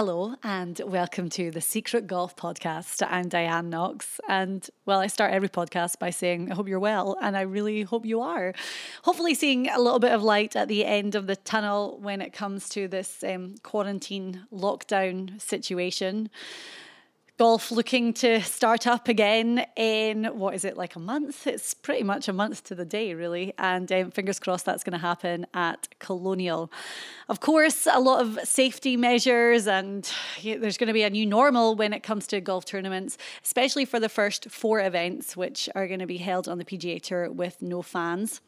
Hello and welcome to the Secret Golf Podcast. I'm Diane Knox. And well, I start every podcast by saying, I hope you're well. And I really hope you are. Hopefully, seeing a little bit of light at the end of the tunnel when it comes to this um, quarantine lockdown situation golf looking to start up again in what is it like a month? It's pretty much a month to the day, really. And um, fingers crossed that's going to happen at Colonial. Of course, a lot of safety measures, and there's going to be a new normal when it comes to golf tournaments, especially for the first four events, which are going to be held on the PGA Tour with no fans.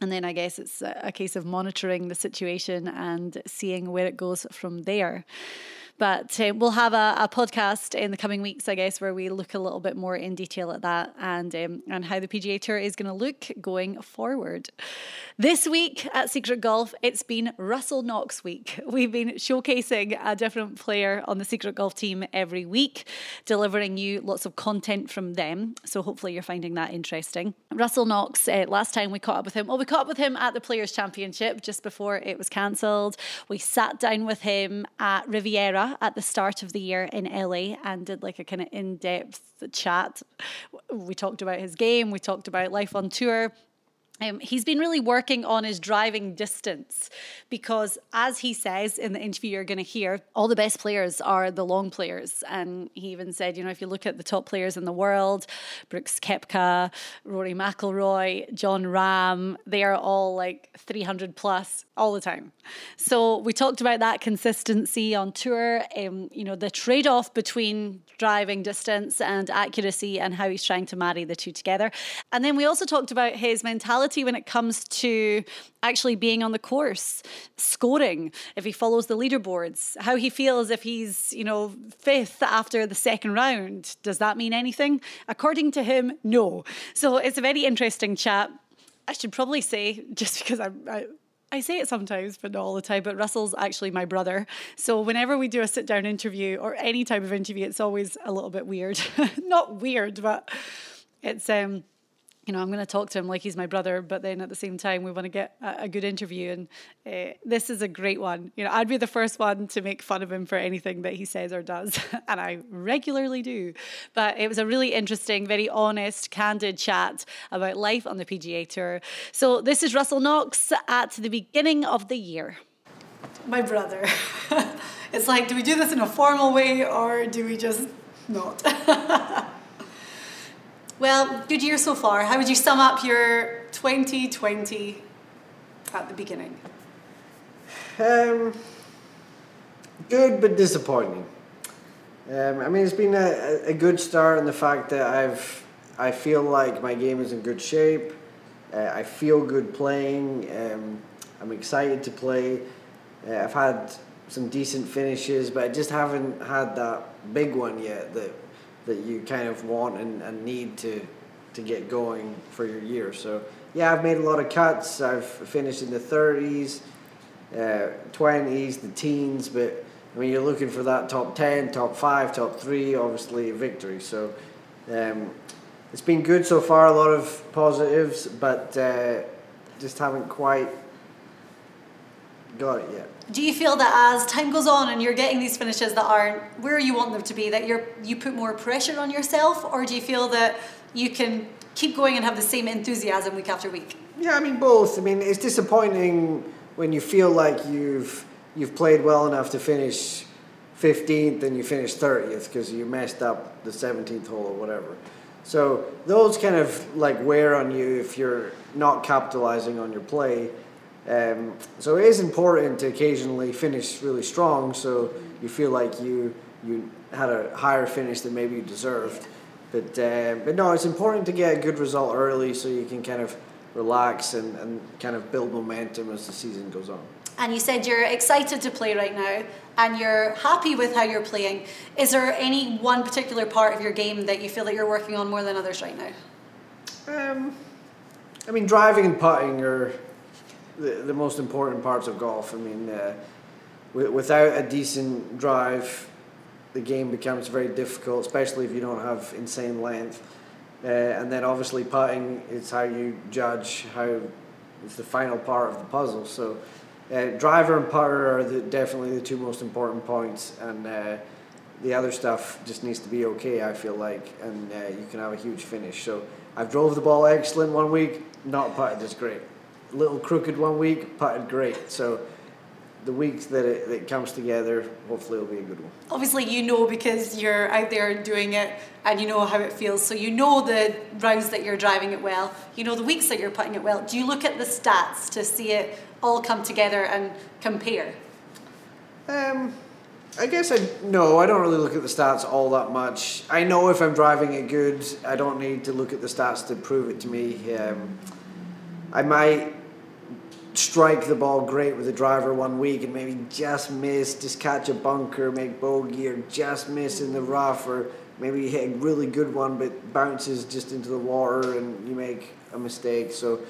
And then I guess it's a case of monitoring the situation and seeing where it goes from there. But uh, we'll have a, a, podcast in the coming weeks, I guess, where we look a little bit more in detail at that and um, and how the PGA Tour is going to look going forward. This week at Secret Golf, it's been Russell Knox week. We've been showcasing a different player on the Secret Golf team every week, delivering you lots of content from them. So hopefully you're finding that interesting. Russell Knox, uh, last time we caught up with him, well, we caught up with him at the Players Championship just before it was cancelled. We sat down with him at Riviera at the start of the year in LA and did like a kind of in depth chat. We talked about his game, we talked about life on tour. Um, he's been really working on his driving distance because, as he says in the interview you're going to hear, all the best players are the long players. And he even said, you know, if you look at the top players in the world, Brooks Koepka, Rory McIlroy, Jon Rahm, they are all like 300 plus all the time. So we talked about that consistency on tour, um, you know, the trade off between driving distance and accuracy and how he's trying to marry the two together. And then we also talked about his mentality when it comes to actually being on the course, scoring, if he follows the leaderboards, how he feels if he's, you know, fifth after the second round. Does that mean anything? According to him, no. So it's a very interesting chat. I should probably say, just because I, I I say it sometimes, but not all the time. But Russell's actually my brother. So whenever we do a sit down interview or any type of interview, it's always a little bit weird. not weird, but it's um you know, I'm going to talk to him like he's my brother, but then at the same time, we want to get a, a good interview. And uh, this is a great one. You know, I'd be the first one to make fun of him for anything that he says or does, and I regularly do. But it was a really interesting, very honest, candid chat about life on the PGA Tour. So this is Russell Knox at the beginning of the year. My brother. it's like, do we do this in a formal way or do we just not? Well, good year so far. How would you sum up your 2020 at the beginning? Um, good but disappointing. Um, I mean, it's been a, a good start in the fact that I've I feel like my game is in good shape. Uh, I feel good playing. Um, I'm excited to play. Uh, I've had some decent finishes, but I just haven't had that big one yet that that you kind of want and, and need to to get going for your year. So yeah, I've made a lot of cuts. I've finished in the 30s, uh, 20s, the teens, but I mean you're looking for that top 10, top 5, top 3, obviously a victory. So um, it's been good so far, a lot of positives, but uh, just haven't quite got it yet do you feel that as time goes on and you're getting these finishes that aren't where you want them to be that you're you put more pressure on yourself? Or do you feel that you can keep going and have the same enthusiasm week after week? Yeah i mean both. I mean it's disappointing when you feel like you've you've played well enough to finish 15th and you finish 30th because you messed up the 17th hole or whatever. So those kind of like wear on you if you're not capitalizing on your play um, so it is important to occasionally finish really strong, so you feel like you you had a higher finish than maybe you deserved. But uh, but no, it's important to get a good result early, so you can kind of relax and, and kind of build momentum as the season goes on. And you said you're excited to play right now, and you're happy with how you're playing. Is there any one particular part of your game that you feel that you're working on more than others right now? Um, I mean, driving and putting are the, the most important parts of golf. I mean, uh, w- without a decent drive, the game becomes very difficult, especially if you don't have insane length. Uh, and then obviously putting is how you judge how it's the final part of the puzzle. So uh, driver and putter are the, definitely the two most important points, and uh, the other stuff just needs to be okay. I feel like, and uh, you can have a huge finish. So I've drove the ball excellent one week, not putted as great. Little crooked one week, putted great. So the weeks that it, that it comes together, hopefully it'll be a good one. Obviously, you know because you're out there doing it and you know how it feels. So you know the rounds that you're driving it well. You know the weeks that you're putting it well. Do you look at the stats to see it all come together and compare? Um, I guess I no, I don't really look at the stats all that much. I know if I'm driving it good, I don't need to look at the stats to prove it to me. Um, I might strike the ball great with the driver one week and maybe just miss, just catch a bunker, make bogey, or just miss in the rough, or maybe hit a really good one but bounces just into the water and you make a mistake. So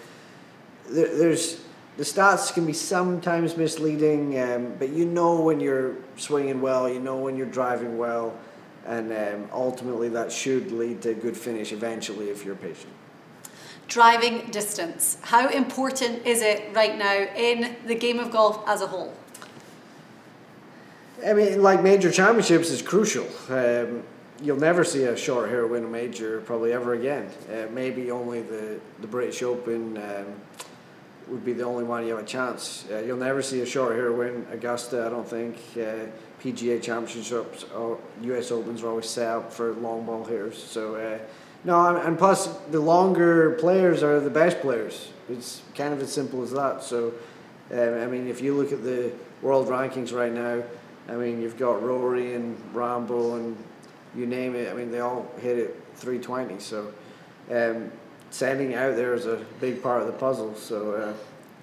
there, there's the stats can be sometimes misleading, um, but you know when you're swinging well, you know when you're driving well, and um, ultimately that should lead to a good finish eventually if you're patient driving distance. How important is it right now in the game of golf as a whole? I mean, like major championships is crucial. Um, you'll never see a short hair win a major probably ever again. Uh, maybe only the, the British Open um, would be the only one you have a chance. Uh, you'll never see a short hair win Augusta, I don't think. Uh, PGA championships or US Opens are always set up for long ball hairs. So uh, no, and plus the longer players are the best players. It's kind of as simple as that. So, um, I mean, if you look at the world rankings right now, I mean, you've got Rory and Rambo and you name it. I mean, they all hit it 320. So, um, sending out there is a big part of the puzzle. So, uh,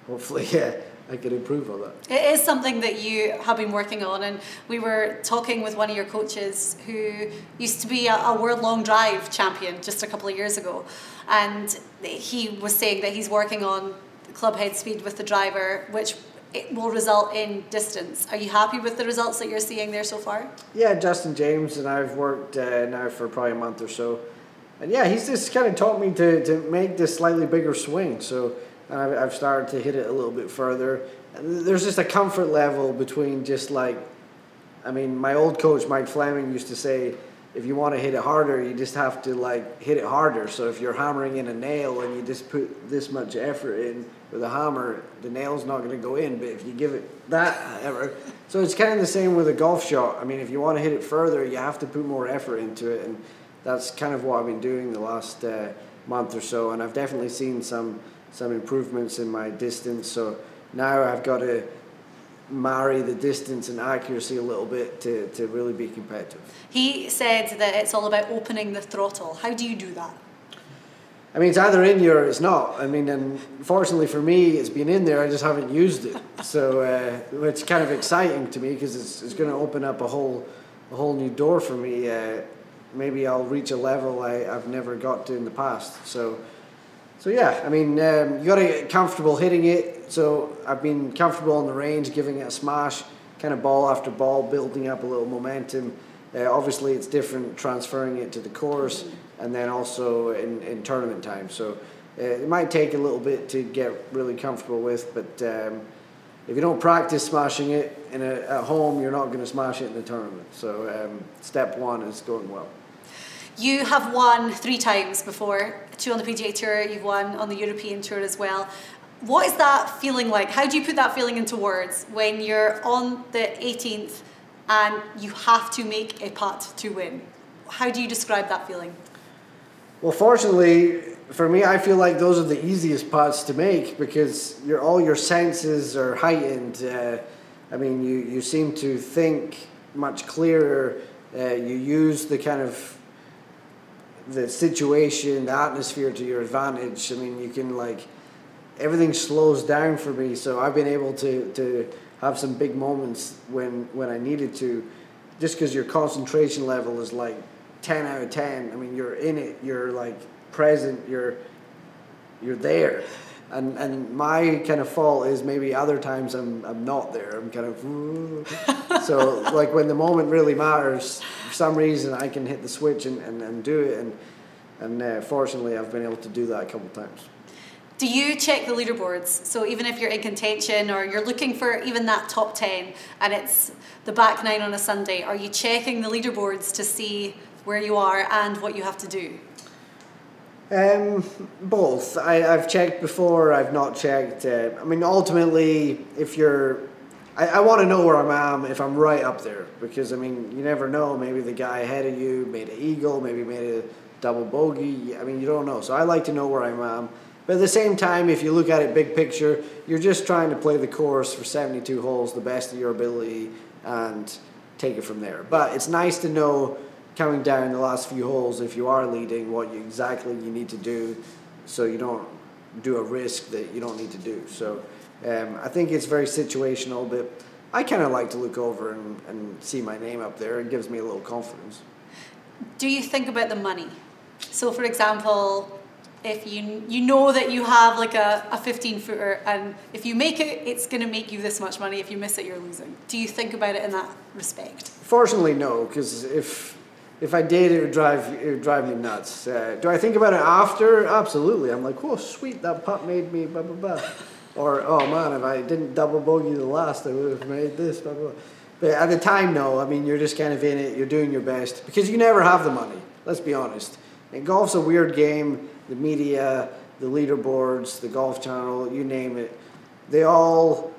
hopefully, yeah I could improve on that. It is something that you have been working on, and we were talking with one of your coaches who used to be a, a world long drive champion just a couple of years ago, and he was saying that he's working on club head speed with the driver, which it will result in distance. Are you happy with the results that you're seeing there so far? Yeah, Justin James and I've worked uh, now for probably a month or so, and yeah, he's just kind of taught me to to make this slightly bigger swing. So and I've, I've started to hit it a little bit further. There's just a comfort level between just like, I mean, my old coach Mike Fleming used to say, if you want to hit it harder, you just have to like hit it harder. So if you're hammering in a nail and you just put this much effort in with a hammer, the nail's not going to go in. But if you give it that effort, so it's kind of the same with a golf shot. I mean, if you want to hit it further, you have to put more effort into it, and that's kind of what I've been doing the last uh, month or so. And I've definitely seen some some improvements in my distance. So now I've got to marry the distance and accuracy a little bit to, to really be competitive. He said that it's all about opening the throttle. How do you do that? I mean, it's either in you or it's not. I mean, and fortunately for me, it's been in there. I just haven't used it. So uh, it's kind of exciting to me because it's, it's going to open up a whole a whole new door for me. Uh, maybe I'll reach a level I, I've never got to in the past. So so yeah, I mean, um, you got to get comfortable hitting it. So I've been comfortable on the range, giving it a smash, kind of ball after ball, building up a little momentum. Uh, obviously, it's different transferring it to the course and then also in, in tournament time. So uh, it might take a little bit to get really comfortable with, but um, if you don't practice smashing it in a, at home, you're not going to smash it in the tournament. So um, step one is going well. You have won three times before, two on the PGA Tour, you've won on the European Tour as well. What is that feeling like? How do you put that feeling into words when you're on the 18th and you have to make a putt to win? How do you describe that feeling? Well, fortunately for me, I feel like those are the easiest putts to make because all your senses are heightened. Uh, I mean, you, you seem to think much clearer. Uh, you use the kind of the situation, the atmosphere to your advantage. I mean, you can like everything slows down for me. So I've been able to to have some big moments when when I needed to, just because your concentration level is like ten out of ten. I mean, you're in it. You're like present. You're you're there. And, and my kind of fault is maybe other times I'm, I'm not there. I'm kind of so like when the moment really matters, for some reason I can hit the switch and, and, and do it. And and uh, fortunately I've been able to do that a couple times. Do you check the leaderboards? So even if you're in contention or you're looking for even that top 10 and it's the back nine on a Sunday, are you checking the leaderboards to see where you are and what you have to do? Um, both. I, I've checked before, I've not checked. Uh, I mean, ultimately, if you're. I, I want to know where I am at, if I'm right up there because, I mean, you never know. Maybe the guy ahead of you made an eagle, maybe made a double bogey. I mean, you don't know. So I like to know where I am. at. But at the same time, if you look at it big picture, you're just trying to play the course for 72 holes the best of your ability and take it from there. But it's nice to know coming down the last few holes if you are leading what you, exactly you need to do so you don't do a risk that you don't need to do. So um, I think it's very situational, but I kind of like to look over and, and see my name up there. It gives me a little confidence. Do you think about the money? So, for example, if you you know that you have like a, a 15 footer and if you make it it's going to make you this much money. If you miss it you're losing. Do you think about it in that respect? Fortunately no because if if I did it would drive it would drive me nuts. Uh, do I think about it after? Absolutely. I'm like oh sweet that putt made me blah blah blah or oh man if I didn't double bogey the last I would have made this blah blah, but at the time no I mean you're just kind of in it you're doing your best because you never have the money let's be honest and golf's a weird game the media, the leaderboards, the Golf Channel, you name it, they all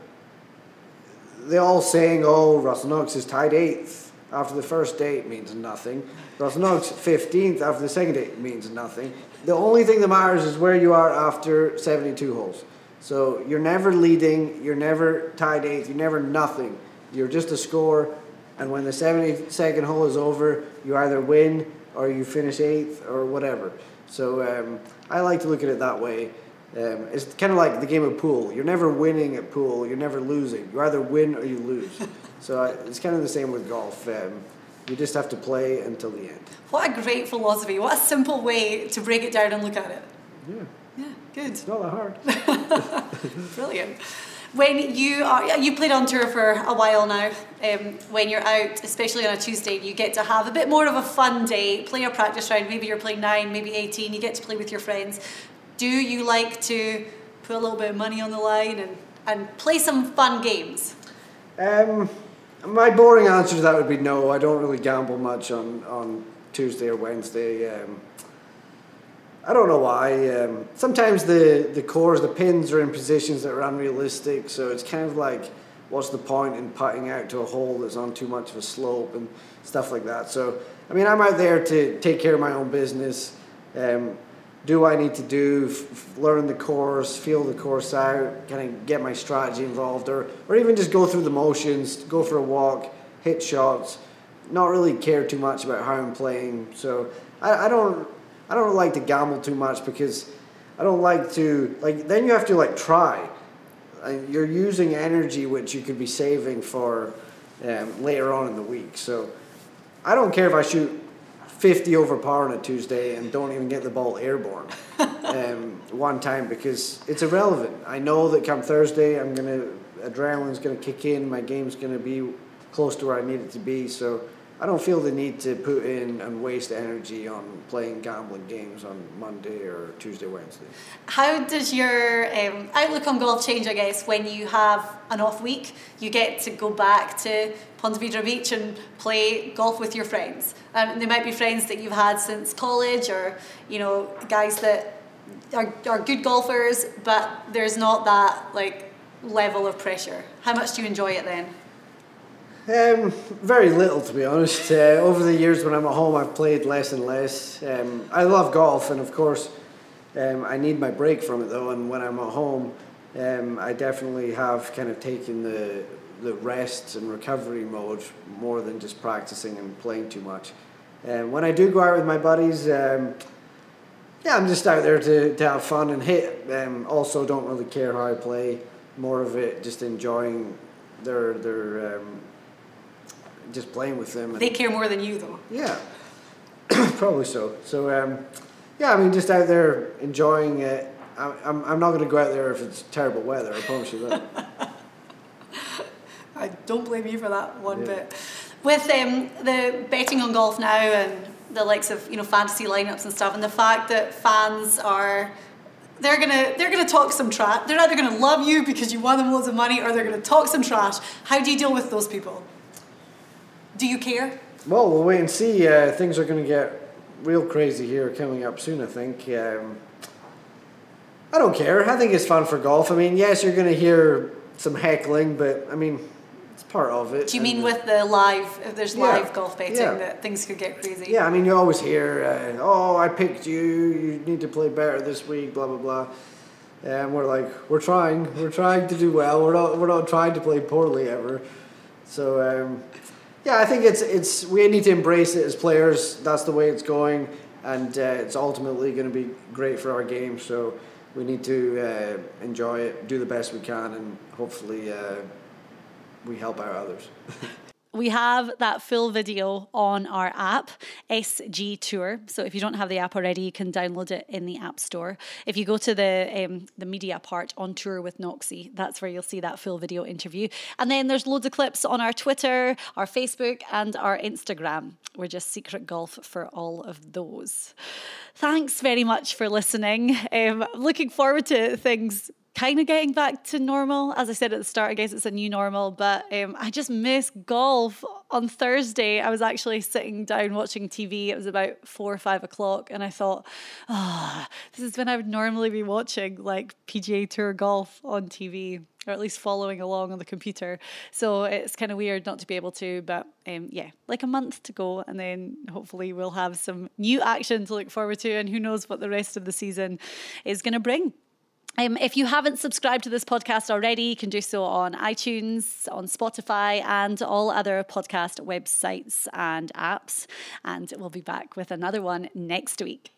they all saying, "Oh, Russell Knox is tied eighth after the first date means nothing. Russell Knox fifteenth after the second date means nothing. The only thing that matters is where you are after seventy-two holes. So you're never leading, you're never tied eighth, you're never nothing. You're just a score, and when the seventy-second hole is over, you either win or you finish eighth or whatever. So um, I like to look at it that way. Um, it's kind of like the game of pool. You're never winning at pool. You're never losing. You either win or you lose. so I, it's kind of the same with golf. Um, you just have to play until the end. What a great philosophy. What a simple way to break it down and look at it. Yeah. Yeah, good. It's not that hard. Brilliant. When you are you played on tour for a while now um, when you're out especially on a tuesday you get to have a bit more of a fun day play a practice round. Maybe you're playing 9 maybe 18 you get to play with your friends. Do you like to put a little bit of money on the line and, and play some fun games? Um, my boring answer to that would be no. I don't really gamble much on, on tuesday or wednesday. Um, I don't know why. Um, sometimes the, the cores, the pins are in positions that are unrealistic, so it's kind of like, what's the point in putting out to a hole that's on too much of a slope and stuff like that. So, I mean, I'm out there to take care of my own business, um, do what I need to do, learn the course, feel the course out, kind of get my strategy involved, or, or even just go through the motions, go for a walk, hit shots, not really care too much about how I'm playing. So, I, I don't I don't like to gamble too much because I don't like to like. Then you have to like try. You're using energy which you could be saving for um, later on in the week. So I don't care if I shoot 50 over par on a Tuesday and don't even get the ball airborne um, one time because it's irrelevant. I know that come Thursday I'm gonna adrenaline's gonna kick in. My game's gonna be close to where I need it to be. So I don't feel the need to put in and waste energy on playing gambling games on Monday or Tuesday, Wednesday. How does your um, outlook on golf change, I guess, when you have an off week? You get to go back to Ponte Vedra Beach and play golf with your friends. Um, they might be friends that you've had since college or, you know, guys that are, are good golfers, but there's not that, like, level of pressure. How much do you enjoy it then? Um, very little, to be honest. Uh, over the years when I'm at home, I've played less and less. Um, I love golf, and of course, um, I need my break from it though. And when I'm at home, um, I definitely have kind of taken the the rest and recovery mode more than just practicing and playing too much. Um, when I do go out with my buddies, um, yeah, I'm just out there to, to have fun and hit. Also, don't really care how I play. More of it, just enjoying their their just playing with them. they care more than you, though. Yeah, probably so. So, um, yeah, I mean, just out there enjoying it. I, I'm, I'm not going to go out there if it's terrible weather, I promise you that. I don't blame you for that one yeah. bit. With um, the betting on golf now and the likes of you know fantasy lineups and stuff, and the fact that fans are they're gonna they're gonna talk some trash. They're either gonna love you because you won them loads of money, or they're gonna talk some trash. How do you deal with those people? Do you care? Well, we'll wait and see. Uh, things are going to get real crazy here coming up soon. I think. Um, I don't care. I think it's fun for golf. I mean, yes, you're going to hear some heckling, but I mean, it's part of it. Do you mean and- with the live? If there's Yeah. live golf betting, Yeah. that things could get crazy. Yeah, I mean, you always hear, uh, "Oh, I picked you. You need to play better this week." Blah blah blah. And we're like, we're trying. We're trying to do well. We're not. We're not trying to play poorly ever. So um, yeah, I think it's it's we need to embrace it as players. That's the way it's going, and uh, it's ultimately going to be great for our game. So we need to uh, enjoy it, do the best we can, and hopefully uh, we help out others. We have that full video on our app, SG Tour. So if you don't have the app already, you can download it in the App Store. If you go to the um, the media part on tour with Noxie, that's where you'll see that full video interview. And then there's loads of clips on our Twitter, our Facebook, and our Instagram. We're just Secret Golf for all of those. Thanks very much for listening. Um, looking forward to things kind of getting back to normal. As I said at the start, I guess it's a new normal, but um, I just miss golf. On Thursday, I was actually sitting down watching TV. It was about four or five o'clock, and I thought, ah, this is when I would normally be watching like PGA Tour golf on TV. Or at least following along on the computer. So it's kind of weird not to be able to, but um, yeah, like a month to go. And then hopefully we'll have some new action to look forward to. And who knows what the rest of the season is going to bring. Um, if you haven't subscribed to this podcast already, you can do so on iTunes, on Spotify, and all other podcast websites and apps. And we'll be back with another one next week.